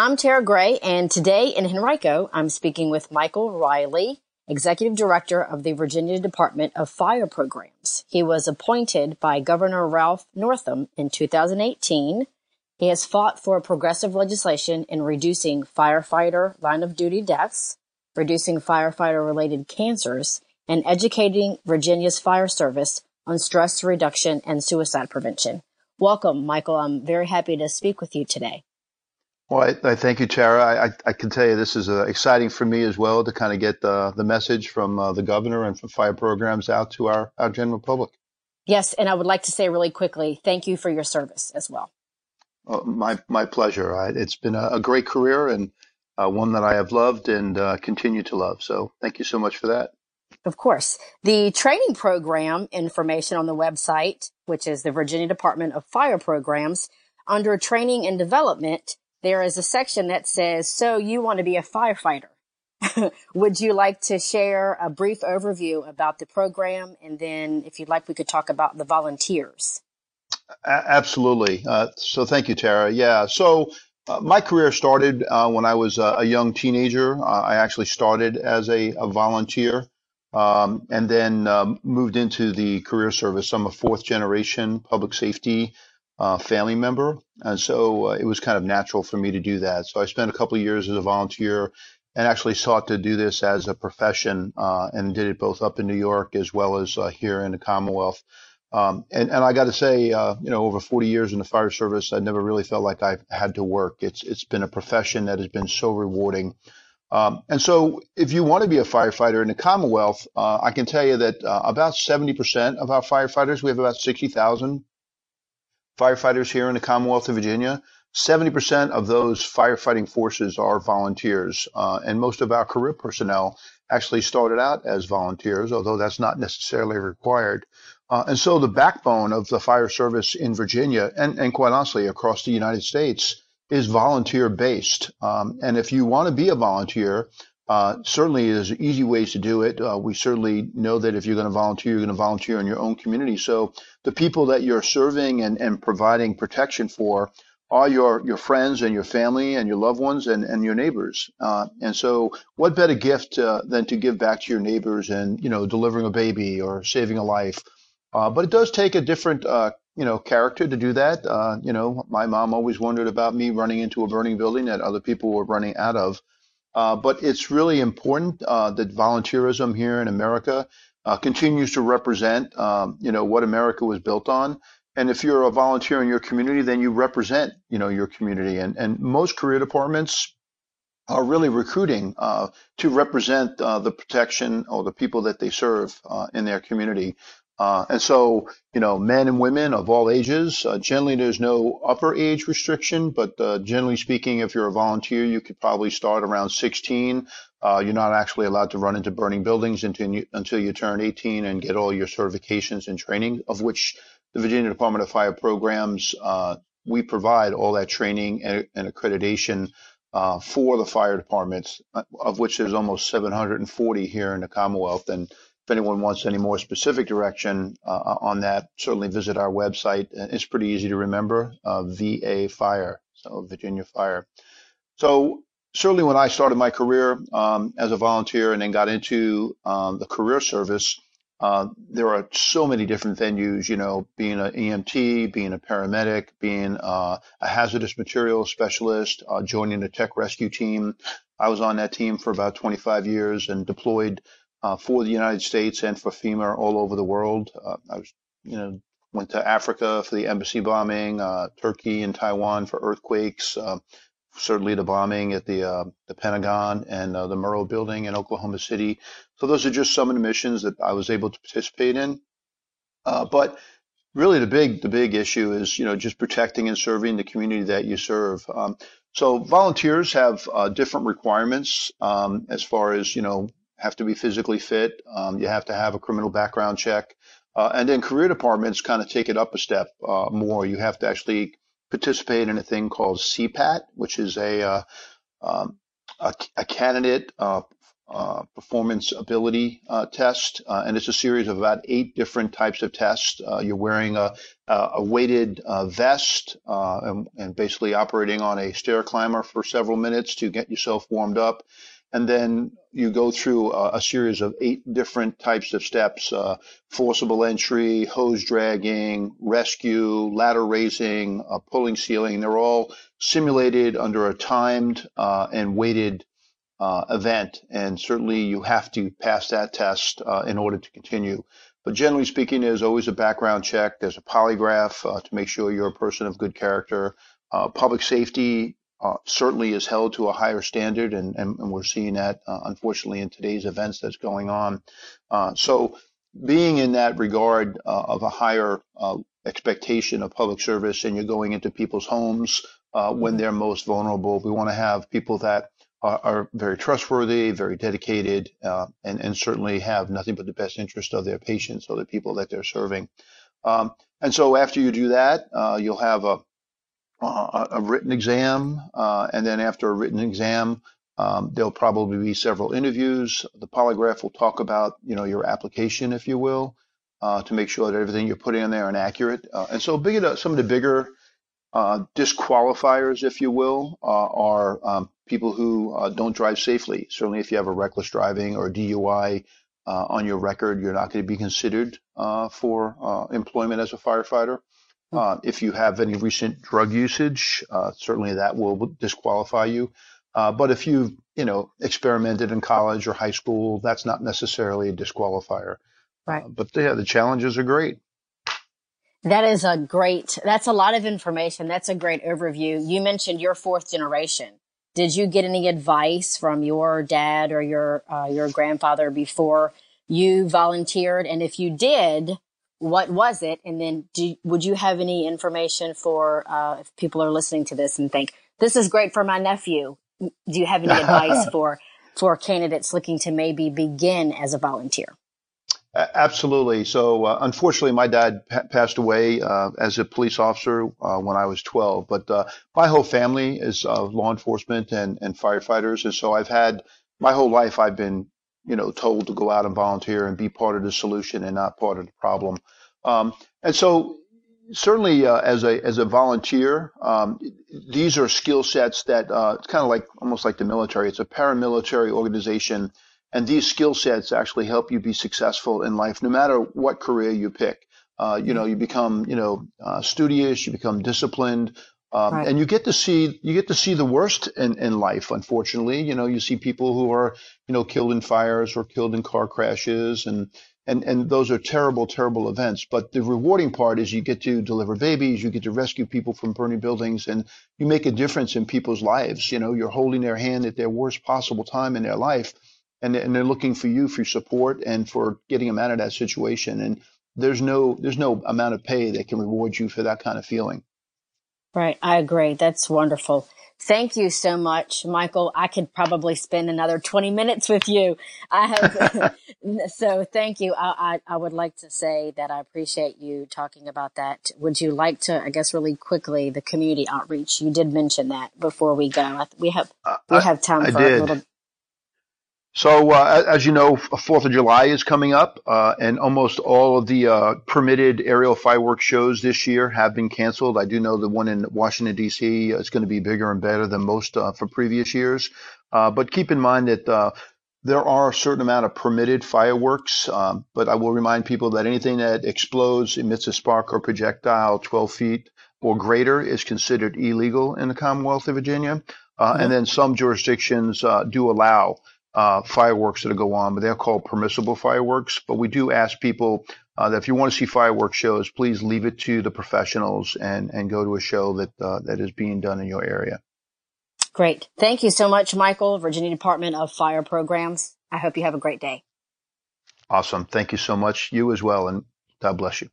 I'm Tara Gray, and today in Henrico, I'm speaking with Michael Reilly, Executive Director of the Virginia Department of Fire Programs. He was appointed by Governor Ralph Northam in 2018. He has fought for progressive legislation in reducing firefighter line of duty deaths, reducing firefighter related cancers, and educating Virginia's fire service on stress reduction and suicide prevention. Welcome, Michael. I'm very happy to speak with you today. Well, I, I thank you, Tara. I, I, can tell you this is uh, exciting for me as well to kind of get the, the message from uh, the governor and from fire programs out to our, our general public. Yes, and I would like to say really quickly, thank you for your service as well. Uh, my my pleasure. I, it's been a, a, great career and uh, one that I have loved and uh, continue to love. So thank you so much for that. Of course, the training program information on the website, which is the Virginia Department of Fire Programs, under training and development there is a section that says, so you want to be a firefighter. Would you like to share a brief overview about the program? And then if you'd like, we could talk about the volunteers. Absolutely. Uh, so thank you, Tara. Yeah. So uh, my career started uh, when I was a, a young teenager. Uh, I actually started as a, a volunteer um, and then um, moved into the career service. I'm a fourth generation public safety uh, family member. And so uh, it was kind of natural for me to do that. So I spent a couple of years as a volunteer and actually sought to do this as a profession uh, and did it both up in New York as well as uh, here in the Commonwealth. Um, and, and I got to say, uh, you know, over 40 years in the fire service, I never really felt like I've had to work. It's it's been a profession that has been so rewarding. Um, and so, if you want to be a firefighter in the Commonwealth, uh, I can tell you that uh, about 70% of our firefighters, we have about 60,000 firefighters here in the Commonwealth of Virginia, 70% of those firefighting forces are volunteers. Uh, and most of our career personnel actually started out as volunteers, although that's not necessarily required. Uh, and so the backbone of the fire service in Virginia, and, and quite honestly across the United States, is volunteer based. Um, and if you want to be a volunteer, uh, certainly, there's easy ways to do it. Uh, we certainly know that if you're going to volunteer, you're going to volunteer in your own community. So the people that you're serving and, and providing protection for are your, your friends and your family and your loved ones and, and your neighbors. Uh, and so what better gift uh, than to give back to your neighbors and, you know, delivering a baby or saving a life. Uh, but it does take a different, uh, you know, character to do that. you know, my mom always wondered about me running into a burning building that other people were running out of. Uh, but it's really important uh, that volunteerism here in America uh, continues to represent, um, you know, what America was built on. And if you're a volunteer in your community, then you represent, you know, your community. And and most career departments are really recruiting uh, to represent uh, the protection or the people that they serve in their community. Uh, and so, you know, men and women of all ages, uh, generally there's no upper age restriction, but uh, generally speaking, if you're a volunteer, you could probably start around 16. Uh, you're not actually allowed to run into burning buildings until you, until you turn 18 and get all your certifications and training, of which the Virginia Department of Fire programs, uh, we provide all that training and, and accreditation uh, for the fire departments, of which there's almost 740 here in the Commonwealth. And if anyone wants any more specific direction uh, on that, certainly visit our website. It's pretty easy to remember, uh, VA Fire, so Virginia Fire. So certainly when I started my career um, as a volunteer and then got into um, the career service, uh, there are so many different venues, you know, being an EMT, being a paramedic, being uh, a hazardous materials specialist, uh, joining the tech rescue team. I was on that team for about 25 years and deployed uh, for the United States and for FEMA all over the world. Uh, I was, you know, went to Africa for the embassy bombing, uh, Turkey and Taiwan for earthquakes, uh, certainly the bombing at the uh, the Pentagon and uh, the Murrah building in Oklahoma City. So those are just some of the missions that I was able to participate in. but really, the big the big issue is you know just protecting and serving the community that you serve. Um, so volunteers have different requirements um, as far as you know have to be physically fit. Um, you have to have a criminal background check. Uh, and then career departments kind of take it up a step uh, more. You have to actually participate in a thing called CPAT, which is a uh, um, a, a, candidate uh, uh, performance ability uh, test, and it's a series of about eight different types of tests. You're wearing a, a weighted vest and, and, basically operating on a stair climber for several minutes to get yourself warmed up. And then you go through a, series of eight different types of steps forcible entry, hose dragging, rescue, ladder raising, pulling ceiling. They're all simulated under a timed and weighted uh, event, and certainly you have to pass that test uh, in order to continue. But generally speaking, there's always a background check. There's a polygraph uh, to make sure you're a person of good character. Uh, public safety uh, certainly is held to a higher standard, and, and, and we're seeing that uh, unfortunately in today's events that's going on. so, being in that regard of a higher expectation of public service, and you're going into people's homes when mm-hmm. they're most vulnerable, we want to have people that are, are very trustworthy, very dedicated, uh, and, and certainly have nothing but the best interest of their patients or the people that they're serving. Um, and so after you do that, uh, you'll have a, a, a written exam, uh, and then after a written exam, um, there'll probably be several interviews. The polygraph will talk about, you know, your application, if you will, uh, to make sure that everything you're putting in there is accurate. Uh, and so, big, some of the bigger uh, disqualifiers, if you will, uh, are um, people who uh, don't drive safely. Certainly, if you have a reckless driving or DUI uh, on your record, you're not going to be considered uh, for uh, employment as a firefighter. Hmm. if you have any recent drug usage, certainly that will disqualify you. but if you've you know experimented in college or high school, that's not necessarily a disqualifier. Right. but yeah, the challenges are great. That is a great, that's a lot of information. That's a great overview. You mentioned your fourth generation. Did you get any advice from your dad or your, uh, your grandfather before you volunteered? And if you did, what was it? And then do, would you have any information for, uh, if people are listening to this and think, this is great for my nephew? Do you have any advice for, for candidates looking to maybe begin as a volunteer? Absolutely. So, uh, unfortunately, my dad pa- passed away uh, as a police officer uh, when I was 12. But uh, my whole family is law enforcement and, and firefighters, and so I've had my whole life I've been, you know, told to go out and volunteer and be part of the solution and not part of the problem. Um, and so, certainly, uh, as a as a volunteer, um, these are skill sets that uh, it's kind of like almost like the military. It's a paramilitary organization and these skill sets actually help you be successful in life, no matter what career you pick. Uh, you know, you become, you know, uh, studious, you become disciplined, um, right. and you get to see you get to see the worst in, in life. Unfortunately, you know, you see people who are, you know, killed in fires or killed in car crashes, and and and those are terrible, terrible events. But the rewarding part is you get to deliver babies, you get to rescue people from burning buildings, and you make a difference in people's lives. You know, you're holding their hand at their worst possible time in their life and, and they're looking for you for support and for getting them out of that situation. And there's no there's no amount of pay that can reward you for that kind of feeling. Right, I agree. That's wonderful. Thank you so much, Michael. I could probably spend another 20 minutes with you. I have, so thank you. I, I, I, would like to say that I appreciate you talking about that. Would you like to, I guess, really quickly, the community outreach? You did mention that before we go. We have, we have time I for a little so, uh, as you know, Fourth of July is coming up, uh, and almost all of the uh, permitted aerial fireworks shows this year have been canceled. I do know the one in Washington D.C. is going to be bigger and better than most uh, for previous years. Uh, but keep in mind that uh, there are a certain amount of permitted fireworks. Um, but I will remind people that anything that explodes, emits a spark or projectile 12 feet or greater is considered illegal in the Commonwealth of Virginia. Mm-hmm. And then some jurisdictions do allow uh, fireworks that will go on, but they're called permissible fireworks. But we do ask people uh, that if you want to see fireworks shows, please leave it to the professionals and, and go to a show that uh, that is being done in your area. Great. Thank you so much, Michael, Virginia Department of Fire Programs. I hope you have a great day. Awesome. Thank you so much. You as well, and God bless you.